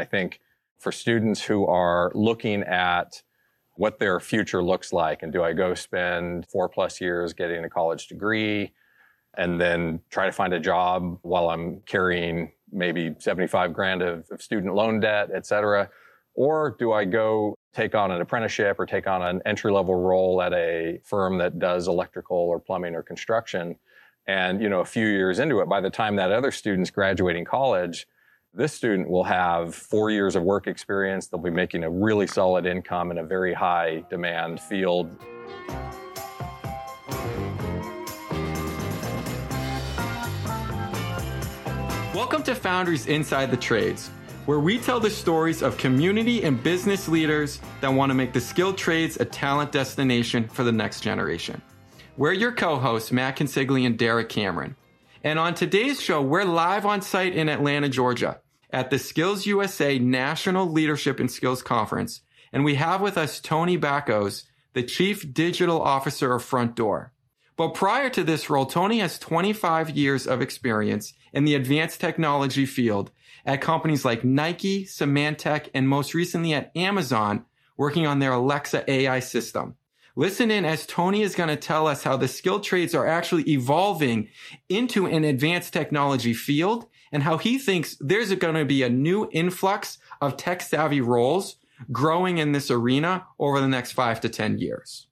I think for students who are looking at what their future looks like and do I go spend four plus years getting a college degree and then try to find a job while I'm carrying maybe 75 grand of, of student loan debt, et cetera? Or do I go take on an apprenticeship or take on an entry level role at a firm that does electrical or plumbing or construction? And, you know, a few years into it, by the time that other student's graduating college, this student will have four years of work experience. They'll be making a really solid income in a very high demand field. Welcome to Foundries Inside the Trades, where we tell the stories of community and business leaders that want to make the skilled trades a talent destination for the next generation. We're your co hosts, Matt Consigli and Derek Cameron. And on today's show, we're live on site in Atlanta, Georgia at the Skills USA National Leadership and Skills Conference. And we have with us Tony Bacos, the Chief Digital Officer of Frontdoor. But prior to this role, Tony has 25 years of experience in the advanced technology field at companies like Nike, Symantec, and most recently at Amazon, working on their Alexa AI system. Listen in as Tony is going to tell us how the skilled trades are actually evolving into an advanced technology field and how he thinks there's going to be a new influx of tech savvy roles growing in this arena over the next five to 10 years.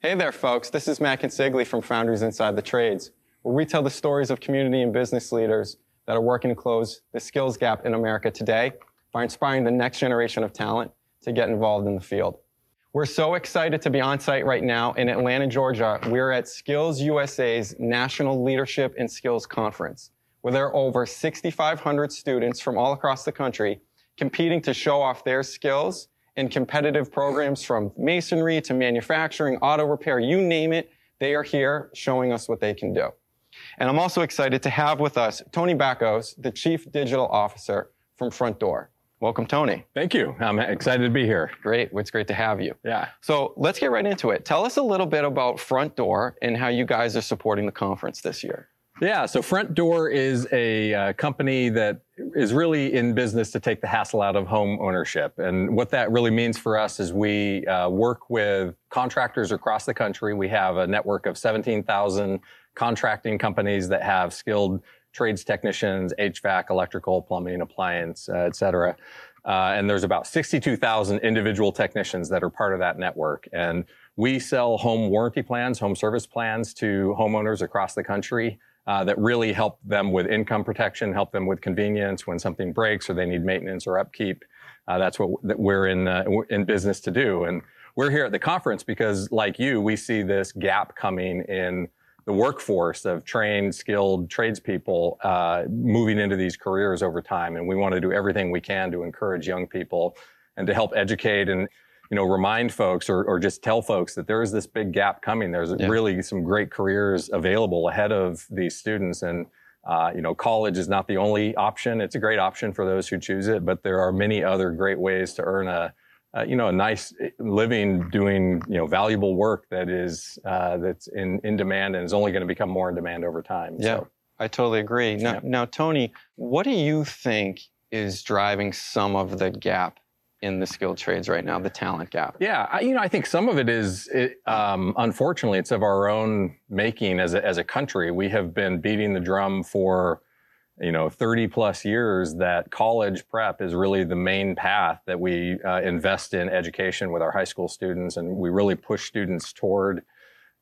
Hey there, folks. This is Matt Consigli from Foundries Inside the Trades, where we tell the stories of community and business leaders that are working to close the skills gap in America today by inspiring the next generation of talent to get involved in the field. We're so excited to be on site right now in Atlanta, Georgia. We're at Skills USA's National Leadership and Skills Conference, where there are over 6,500 students from all across the country competing to show off their skills in competitive programs from masonry to manufacturing, auto repair, you name it. They are here showing us what they can do. And I'm also excited to have with us Tony Bacos, the Chief Digital Officer from Frontdoor. Welcome, Tony. Thank you. I'm excited to be here. Great. It's great to have you. Yeah. So let's get right into it. Tell us a little bit about Front Door and how you guys are supporting the conference this year. Yeah, so Front Door is a uh, company that is really in business to take the hassle out of home ownership. And what that really means for us is we uh, work with contractors across the country. We have a network of 17,000 contracting companies that have skilled trades technicians, HVAC, electrical, plumbing, appliance, uh, et cetera. Uh, and there's about 62,000 individual technicians that are part of that network. And we sell home warranty plans, home service plans to homeowners across the country uh, that really help them with income protection, help them with convenience when something breaks or they need maintenance or upkeep. Uh, that's what we're in uh, in business to do, and we're here at the conference because, like you, we see this gap coming in the workforce of trained, skilled tradespeople uh, moving into these careers over time, and we want to do everything we can to encourage young people and to help educate and you know, remind folks or, or just tell folks that there is this big gap coming. There's yeah. really some great careers available ahead of these students. And, uh, you know, college is not the only option. It's a great option for those who choose it, but there are many other great ways to earn a, uh, you know, a nice living doing, you know, valuable work that is, uh, that's in, in demand and is only going to become more in demand over time. Yeah, so, I totally agree. Now, yeah. now, Tony, what do you think is driving some of the gap in the skilled trades right now, the talent gap? Yeah, I, you know, I think some of it is, it, um, unfortunately, it's of our own making as a, as a country. We have been beating the drum for, you know, 30 plus years that college prep is really the main path that we uh, invest in education with our high school students, and we really push students toward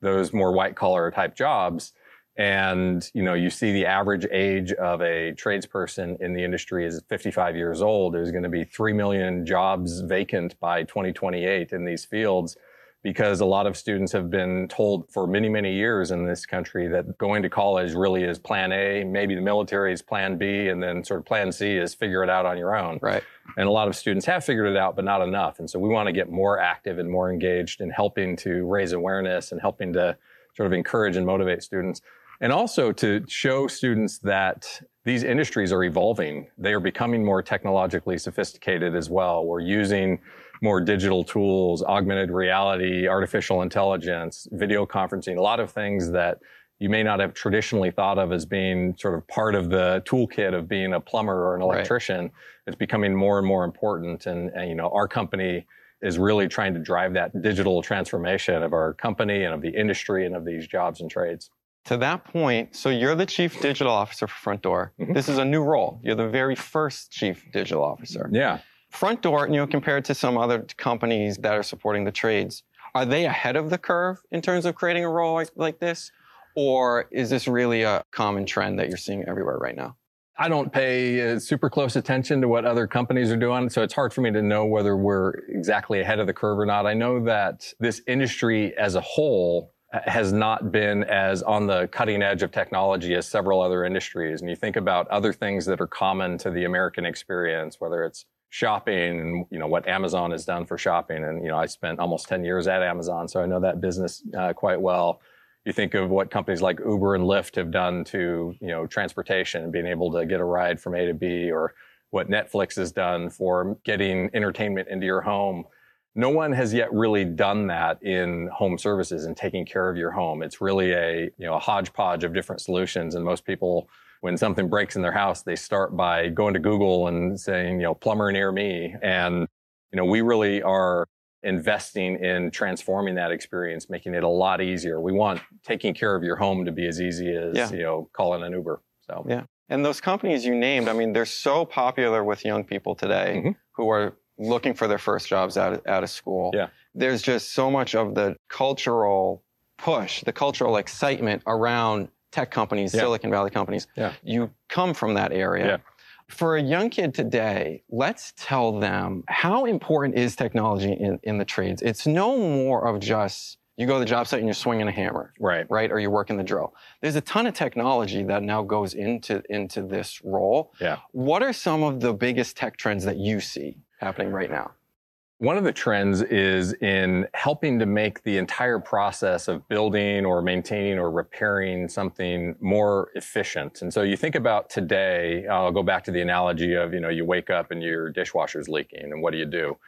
those more white collar type jobs. And, you know, you see the average age of a tradesperson in the industry is 55 years old. There's going to be 3 million jobs vacant by 2028 in these fields because a lot of students have been told for many, many years in this country that going to college really is plan A, maybe the military is plan B, and then sort of plan C is figure it out on your own. Right. And a lot of students have figured it out, but not enough. And so we want to get more active and more engaged in helping to raise awareness and helping to sort of encourage and motivate students and also to show students that these industries are evolving. They are becoming more technologically sophisticated as well. We're using more digital tools, augmented reality, artificial intelligence, video conferencing, a lot of things that you may not have traditionally thought of as being sort of part of the toolkit of being a plumber or an electrician. Right. It's becoming more and more important. And, and, you know, our company is really trying to drive that digital transformation of our company and of the industry and of these jobs and trades. To that point, so you're the chief digital officer for Frontdoor. Mm-hmm. This is a new role. You're the very first chief digital officer. Yeah. Frontdoor, you know, compared to some other companies that are supporting the trades, are they ahead of the curve in terms of creating a role like, like this? Or is this really a common trend that you're seeing everywhere right now? I don't pay uh, super close attention to what other companies are doing, so it's hard for me to know whether we're exactly ahead of the curve or not. I know that this industry as a whole has not been as on the cutting edge of technology as several other industries. And you think about other things that are common to the American experience, whether it's shopping and you know what Amazon has done for shopping. And you know I spent almost 10 years at Amazon, so I know that business uh, quite well you think of what companies like Uber and Lyft have done to, you know, transportation and being able to get a ride from A to B or what Netflix has done for getting entertainment into your home. No one has yet really done that in home services and taking care of your home. It's really a, you know, a hodgepodge of different solutions. And most people, when something breaks in their house, they start by going to Google and saying, you know, plumber near me. And, you know, we really are investing in transforming that experience, making it a lot easier. We want taking care of your home to be as easy as, yeah. you know, calling an Uber. So, yeah. And those companies you named, I mean, they're so popular with young people today mm-hmm. who are looking for their first jobs out of, out of school. Yeah. There's just so much of the cultural push, the cultural excitement around tech companies, yeah. Silicon Valley companies. Yeah. You come from that area. Yeah. For a young kid today, let's tell them how important is technology in, in the trades. It's no more of just you go to the job site and you're swinging a hammer, right? Right, or you're working the drill. There's a ton of technology that now goes into into this role. Yeah. What are some of the biggest tech trends that you see happening right now? One of the trends is in helping to make the entire process of building or maintaining or repairing something more efficient. And so you think about today, I'll go back to the analogy of, you know, you wake up and your dishwasher's leaking and what do you do?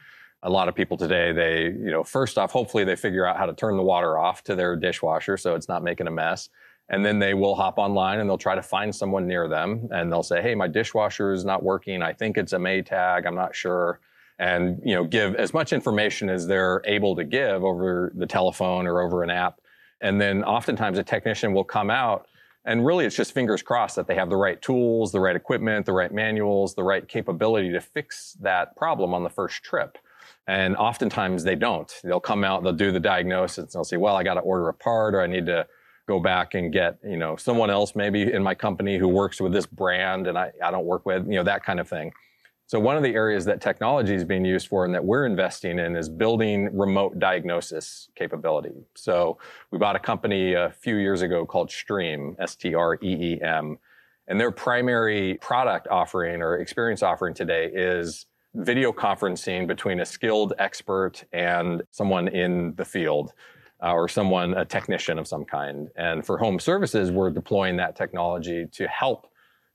A lot of people today, they, you know, first off, hopefully they figure out how to turn the water off to their dishwasher so it's not making a mess. And then they will hop online and they'll try to find someone near them and they'll say, Hey, my dishwasher is not working. I think it's a Maytag. I'm not sure and you know give as much information as they're able to give over the telephone or over an app. And then oftentimes a technician will come out and really it's just fingers crossed that they have the right tools the right equipment the right manuals the right capability to fix that problem on the first trip. And oftentimes they don't. They'll come out they'll do the diagnosis and they'll say well i got to order a part or i need to go back and get you know someone else maybe in my company who works with this brand and i, I don't work with you know that kind of thing so one of the areas that technology is being used for and that we're investing in is building remote diagnosis capability. So we bought a company a few years ago called Streem, S-T-R-E-E-M, and their primary product offering or experience offering today is video conferencing between a skilled expert and someone in the field. Uh, or someone, a technician of some kind. And for home services, we're deploying that technology to help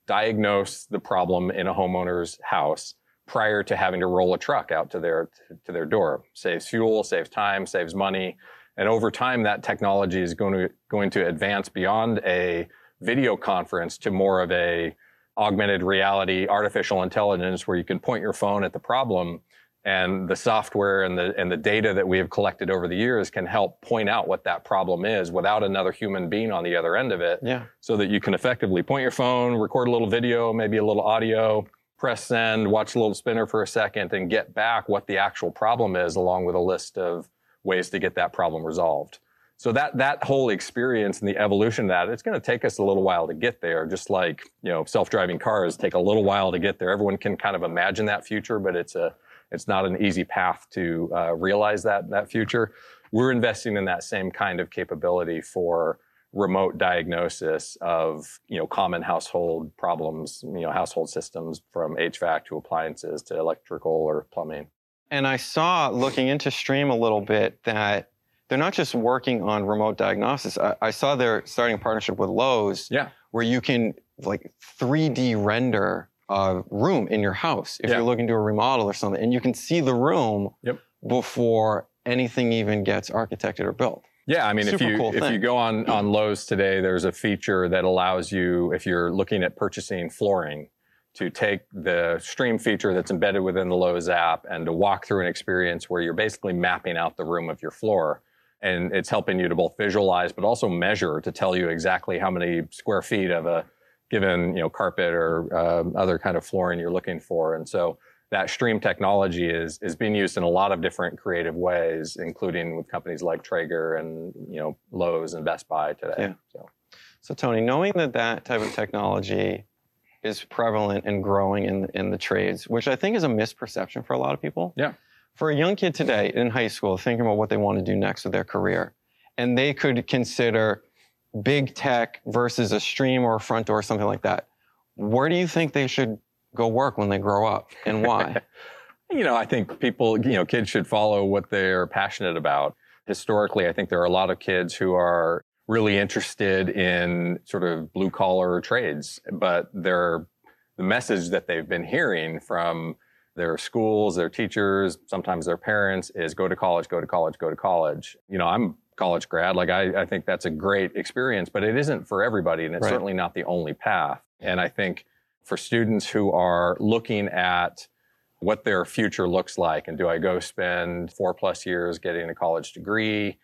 diagnose the problem in a homeowner's house prior to having to roll a truck out to their to their door. Saves fuel, saves time, saves money, and over time that technology is going to going to advance beyond a video conference to more of a augmented reality, artificial intelligence, where you can point your phone at the problem and the software and the and the data that we have collected over the years can help point out what that problem is without another human being on the other end of it yeah. so that you can effectively point your phone record a little video maybe a little audio press send watch a little spinner for a second and get back what the actual problem is along with a list of ways to get that problem resolved so that that whole experience and the evolution of that it's going to take us a little while to get there just like you know self-driving cars take a little while to get there everyone can kind of imagine that future but it's a it's not an easy path to uh, realize that that future. We're investing in that same kind of capability for remote diagnosis of you know common household problems, you know household systems from HVAC to appliances to electrical or plumbing. And I saw looking into Streem a little bit that they're not just working on remote diagnosis. I, I saw they're starting a partnership with Lowe's, yeah. where you can like 3D render a room in your house if yeah. you're looking to a remodel or something, and you can see the room yep. before anything even gets architected or built. Yeah, I mean, if you cool if thing. you go on on Lowe's today, there's a feature that allows you, if you're looking at purchasing flooring, to take the Streem feature that's embedded within the Lowe's app and to walk through an experience where you're basically mapping out the room of your floor, and it's helping you to both visualize but also measure to tell you exactly how many square feet of a given you know carpet or um, other kind of flooring you're looking for, and so that Streem technology is is being used in a lot of different creative ways, including with companies like Traeger and you know Lowe's and Best Buy today. Yeah. So So, Tony, knowing that that type of technology is prevalent and growing in, in the trades, which I think is a misperception for a lot of people. Yeah. For a young kid today in high school, thinking about what they want to do next with their career, and they could consider big tech versus a Streem or a front door, something like that. Where do you think they should go work when they grow up and why? you know, I think people, you know, kids should follow what they're passionate about. Historically, I think there are a lot of kids who are really interested in sort of blue collar trades, but they're the message that they've been hearing from their schools, their teachers, sometimes their parents is go to college, go to college, go to college. You know, I'm college grad. Like I, I think that's a great experience, but it isn't for everybody. And it's Right. certainly not the only path. And I think for students who are looking at what their future looks like, and do I go spend four plus years getting a college degree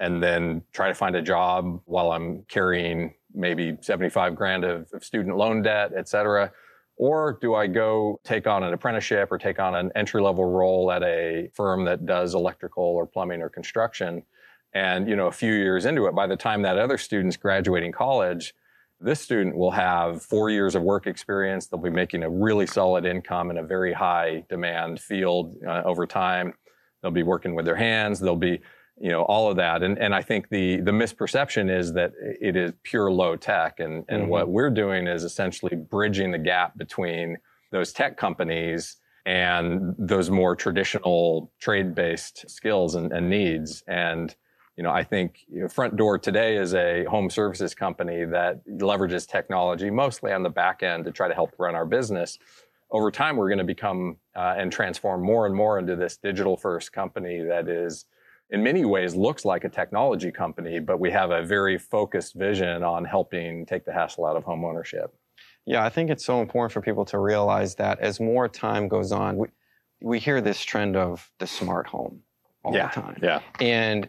and then try to find a job while I'm carrying maybe 75 grand of, of student loan debt, et cetera? Or do I go take on an apprenticeship or take on an entry level role at a firm that does electrical or plumbing or construction? And, you know, a few years into it, by the time that other student's graduating college, this student will have four years of work experience. They'll be making a really solid income in a very high demand field uh, over time. They'll be working with their hands. They'll be, you know, all of that. And, and I think the, the misperception is that it is pure low tech. And, and Mhm. what we're doing is essentially bridging the gap between those tech companies and those more traditional trade based skills and, and needs. And, you know, I think you know, Front Door today is a home services company that leverages technology mostly on the back end to try to help run our business. Over time, we're going to become uh, and transform more and more into this digital first company that is, in many ways, looks like a technology company, but we have a very focused vision on helping take the hassle out of home ownership. Yeah, I think it's so important for people to realize that as more time goes on, we, we hear this trend of the smart home all yeah, the time. yeah, And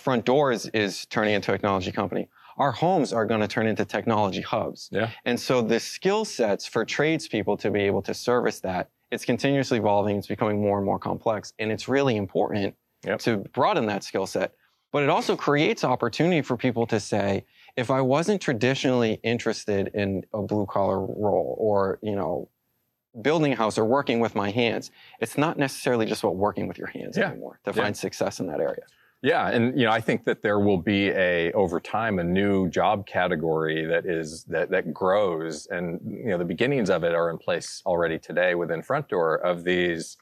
Front Door is, is turning into a technology company. Our homes are going to turn into technology hubs. yeah. And so the skill sets for tradespeople to be able to service that, it's continuously evolving. It's becoming more and more complex. And it's really important Yep. to broaden that skill set. But it also creates opportunity for people to say, if I wasn't traditionally interested in a blue collar role or, you know, building a house or working with my hands, it's not necessarily just about working with your hands Yeah. anymore to Yeah. find success in that area. Yeah, and you know, I think that there will be a over time a new job category that is that that grows, and you know, the beginnings of it are in place already today within Front Door of these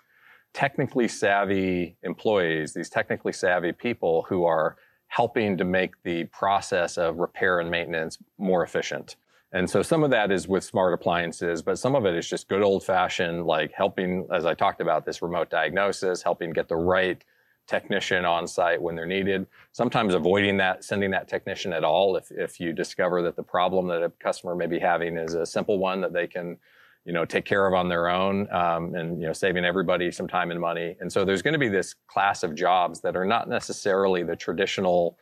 technically savvy employees, these technically savvy people who are helping to make the process of repair and maintenance more efficient. And so some of that is with smart appliances, but some of it is just good old fashioned, like helping, as I talked about, this remote diagnosis, helping get the right technician on site when they're needed. Sometimes avoiding that, sending that technician at all if, if you discover that the problem that a customer may be having is a simple one that they can, you know, take care of on their own um, and, you know, saving everybody some time and money. And so there's going to be this class of jobs that are not necessarily the traditional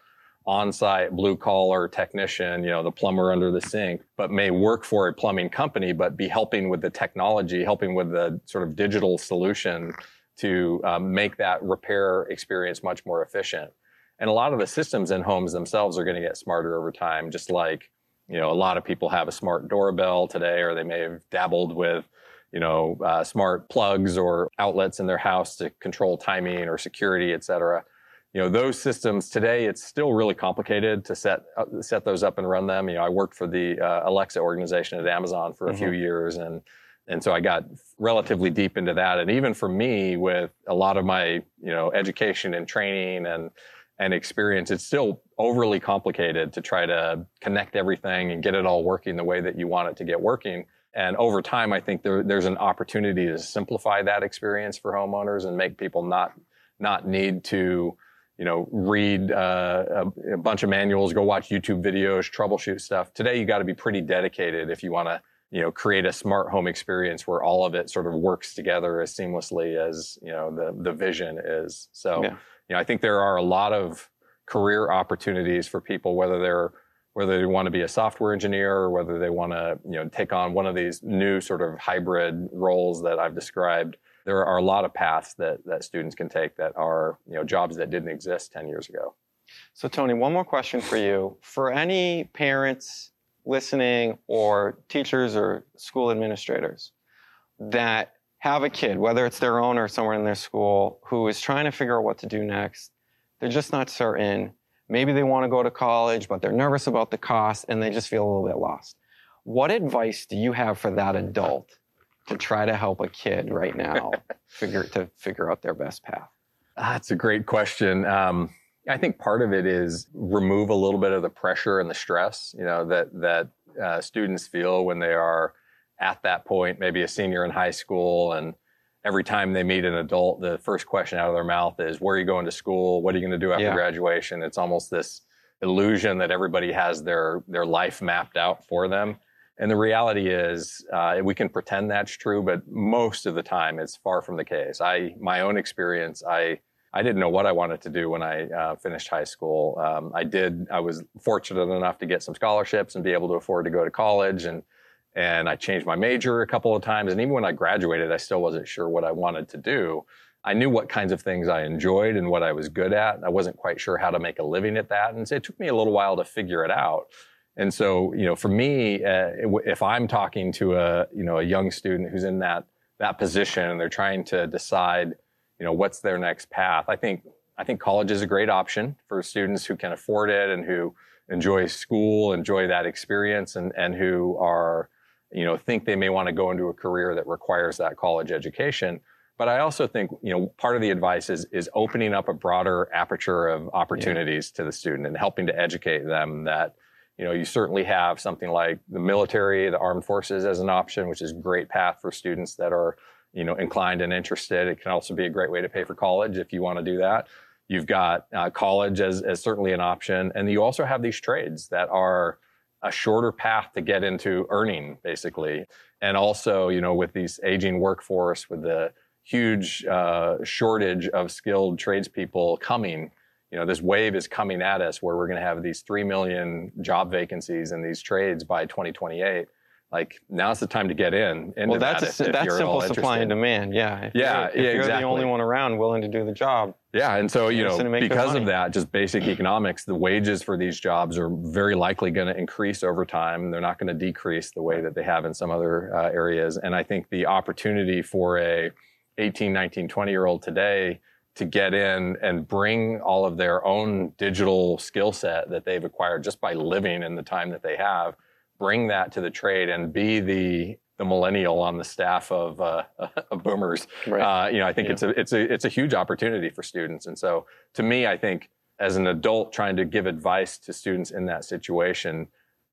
on-site blue collar technician, you know, the plumber under the sink, but may work for a plumbing company, but be helping with the technology, helping with the sort of digital solution to um, make that repair experience much more efficient. And a lot of the systems in homes themselves are going to get smarter over time, just like, you know, a lot of people have a smart doorbell today, or they may have dabbled with, you know, uh, smart plugs or outlets in their house to control timing or security, et cetera. You know those systems today it's still really complicated to set uh, set those up and run them. You know i worked for the uh, alexa organization at amazon for a few years and and so i got relatively deep into that and even for me with a lot of my you know education and training and and experience it's still overly complicated to try to connect everything and get it all working the way that you want it to get working and over time i think there, there's an opportunity to simplify that experience for homeowners and make people not not need to you know, read uh, a, a, bunch of manuals, go watch YouTube videos, troubleshoot stuff. Today, you got to be pretty dedicated if you want to, you know, create a smart home experience where all of it sort of works together as seamlessly as you know the the vision is. So, yeah. you know, I think there are a lot of career opportunities for people, whether they're whether they want to be a software engineer or whether they want to, you know, take on one of these new sort of hybrid roles that I've described there are a lot of paths that, that students can take that are you know jobs that didn't exist 10 years ago so tony one more question for you for any parents listening or teachers or school administrators that have a kid whether it's their own or somewhere in their school who is trying to figure out what to do next they're just not certain maybe they want to go to college but they're nervous about the cost and they just feel a little bit lost what advice do you have for that adult to try to help a kid right now figure to figure out their best path? That's a great question. Um, I think part of it is remove a little bit of the pressure and the stress, you know, that that uh, students feel when they are at that point, maybe a senior in high school, and every time they meet an adult, the first question out of their mouth is, "Where are you going to school? What are you going to do after yeah. graduation?" It's almost this illusion that everybody has their their life mapped out for them. And the reality is, uh, we can pretend that's true, but most of the time, it's far from the case. I, my own experience, I, I didn't know what I wanted to do when I uh, finished high school. Um, I did. I was fortunate enough to get some scholarships and be able to afford to go to college, and and I changed my major a couple of times. And even when I graduated, I still wasn't sure what I wanted to do. I knew what kinds of things I enjoyed and what I was good at. I wasn't quite sure how to make a living at that, and so it took me a little while to figure it out. And so, you know, for me, uh, if I'm talking to a, you know, a young student who's in that, that position and they're trying to decide, you know, what's their next path, I think, I think college is a great option for students who can afford it and who enjoy school, enjoy that experience and, and who are, you know, think they may want to go into a career that requires that college education. But I also think, you know, part of the advice is, is opening up a broader aperture of opportunities yeah. to the student and helping to educate them that, you know, you certainly have something like the military, the armed forces as an option, which is a great path for students that are, you know, inclined and interested. It can also be a great way to pay for college if you want to do that. You've got uh, college as, as certainly an option. And you also have these trades that are a shorter path to get into earning, basically. And also, you know, with these aging workforce, with the huge uh, shortage of skilled tradespeople coming, you know, this wave is coming at us where we're going to have these 3 million job vacancies in these trades by 2028. Like now's the time to get in. Well, that's that a, that's simple supply and demand. Yeah. If yeah. You're, if yeah, you're exactly. the only one around willing to do the job. Yeah. And so, you know, because of that, just basic economics, the wages for these jobs are very likely going to increase over time. They're not going to decrease the way that they have in some other uh, areas. And I think the opportunity for a 18, 19, 20 year old today to get in and bring all of their own digital skill set that they've acquired just by living in the time that they have, bring that to the trade and be the the millennial on the staff of, uh, of boomers. Right. Uh, you know, I think yeah. it's a it's a it's a huge opportunity for students. And so, to me, I think as an adult trying to give advice to students in that situation,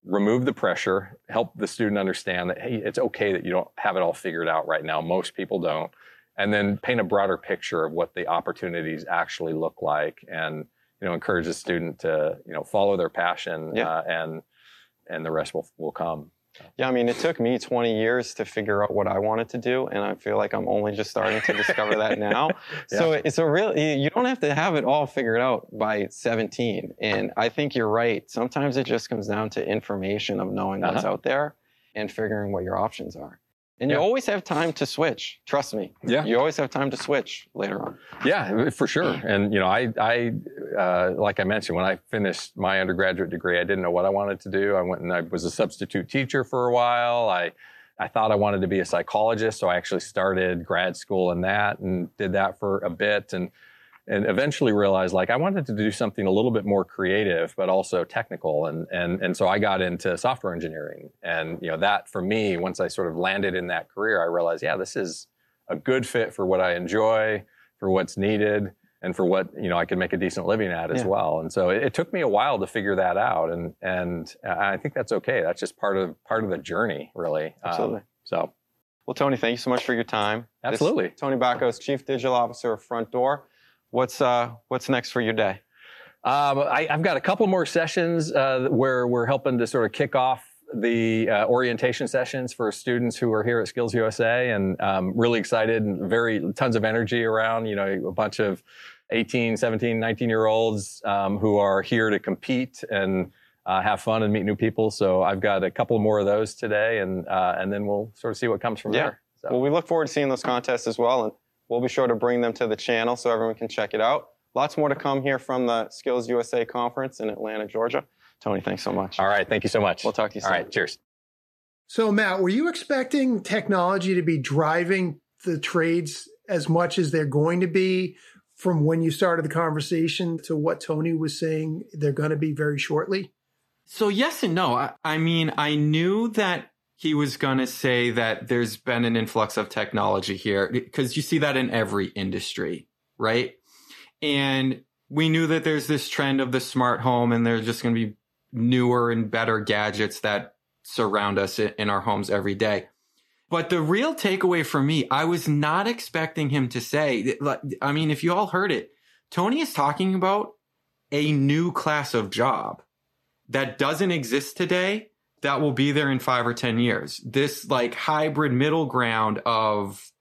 remove the pressure, help the student understand that hey, it's okay that you don't have it all figured out right now. Most people don't and then paint a broader picture of what the opportunities actually look like and you know encourage the student to you know follow their passion yeah. uh, and and the rest will will come yeah i mean it took me 20 years to figure out what i wanted to do and i feel like i'm only just starting to discover that now yeah. so it's a real you don't have to have it all figured out by 17 and i think you're right sometimes it just comes down to information of knowing what's uh-huh. out there and figuring what your options are and you always have time to switch. Trust me. Yeah. You always have time to switch later on. Yeah, for sure. And you know, I, I, uh, like I mentioned, when I finished my undergraduate degree, I didn't know what I wanted to do. I went and I was a substitute teacher for a while. I, I thought I wanted to be a psychologist, so I actually started grad school in that and did that for a bit. And and eventually realized like I wanted to do something a little bit more creative, but also technical. And, and, and so I got into software engineering. And, you know, that for me, once I sort of landed in that career, I realized, yeah, this is a good fit for what I enjoy, for what's needed, and for what, you know, I could make a decent living at as yeah. well. And so it, it, took me a while to figure that out. And, and I think that's okay. That's just part of, part of the journey, really. Um, Absolutely. Um, so. Well, Tony, thank you so much for your time. Absolutely. This, Tony Bacos, Chief Digital Officer of Front Door. What's uh, what's next for your day? Um, I, have got a couple more sessions uh, where we're helping to sort of kick off the uh, orientation sessions for students who are here at Skills USA, and um, really excited and very tons of energy around. You know, a bunch of 18, 17, 19 year olds um, who are here to compete and uh, have fun and meet new people. So I've got a couple more of those today, and uh, and then we'll sort of see what comes from yeah. there. So. Well, we look forward to seeing those contests as well, and we'll be sure to bring them to the channel so everyone can check it out. Lots more to come here from the Skills USA conference in Atlanta, Georgia. Tony, thanks so much. All right, thank you so much. We'll talk to you soon. All right, cheers. So, Matt, were you expecting technology to be driving the trades as much as they're going to be from when you started the conversation to what Tony was saying they're going to be very shortly? So, yes and no. I, I mean, I knew that he was going to say that there's been an influx of technology here because you see that in every industry, right? And we knew that there's this trend of the smart home and there's just going to be newer and better gadgets that surround us in our homes every day. But the real takeaway for me, I was not expecting him to say, I mean, if you all heard it, Tony is talking about a new class of job that doesn't exist today that will be there in five or 10 years. This like hybrid middle ground of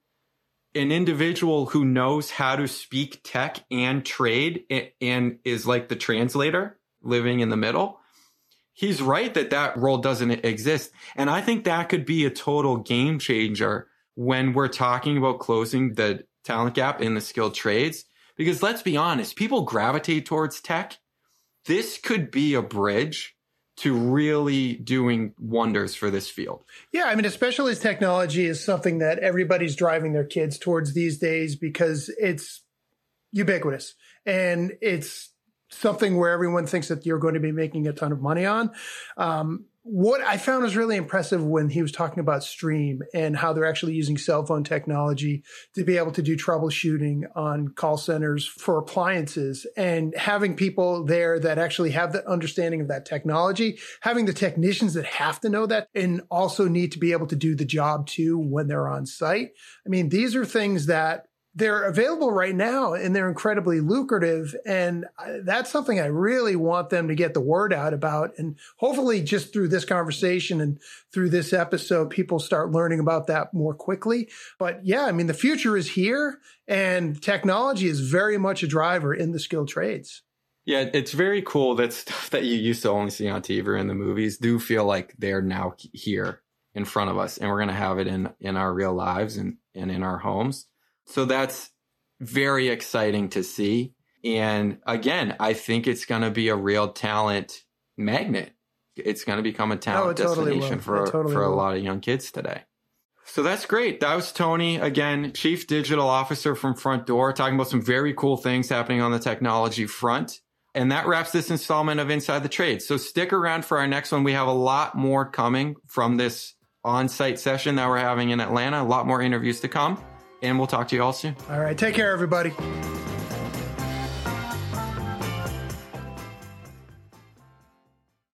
an individual who knows how to speak tech and trade and is like the translator living in the middle. He's right that that role doesn't exist. And I think that could be a total game changer when we're talking about closing the talent gap in the skilled trades. Because let's be honest, people gravitate towards tech. This could be a bridge to really doing wonders for this field. Yeah, I mean, especially as technology is something that everybody's driving their kids towards these days because it's ubiquitous and it's something where everyone thinks that you're going to be making a ton of money on. Um, what I found was really impressive when he was talking about Streem and how they're actually using cell phone technology to be able to do troubleshooting on call centers for appliances and having people there that actually have the understanding of that technology, having the technicians that have to know that and also need to be able to do the job too when they're on site. I mean, these are things that they're available right now and they're incredibly lucrative. And that's something I really want them to get the word out about. And hopefully, just through this conversation and through this episode, people start learning about that more quickly. But yeah, I mean, the future is here and technology is very much a driver in the skilled trades. Yeah, it's very cool that stuff that you used to only see on TV or in the movies do feel like they're now here in front of us and we're going to have it in, in our real lives and, and in our homes. So that's very exciting to see. And again, I think it's going to be a real talent magnet. It's going to become a talent oh, totally destination for, totally for a lot of young kids today. So that's great. That was Tony, again, Chief Digital Officer from Frontdoor, talking about some very cool things happening on the technology front. And that wraps this installment of Inside the Trade. So stick around for our next one. We have a lot more coming from this on site session that we're having in Atlanta, a lot more interviews to come and we'll talk to you all soon. All right. Take care, everybody.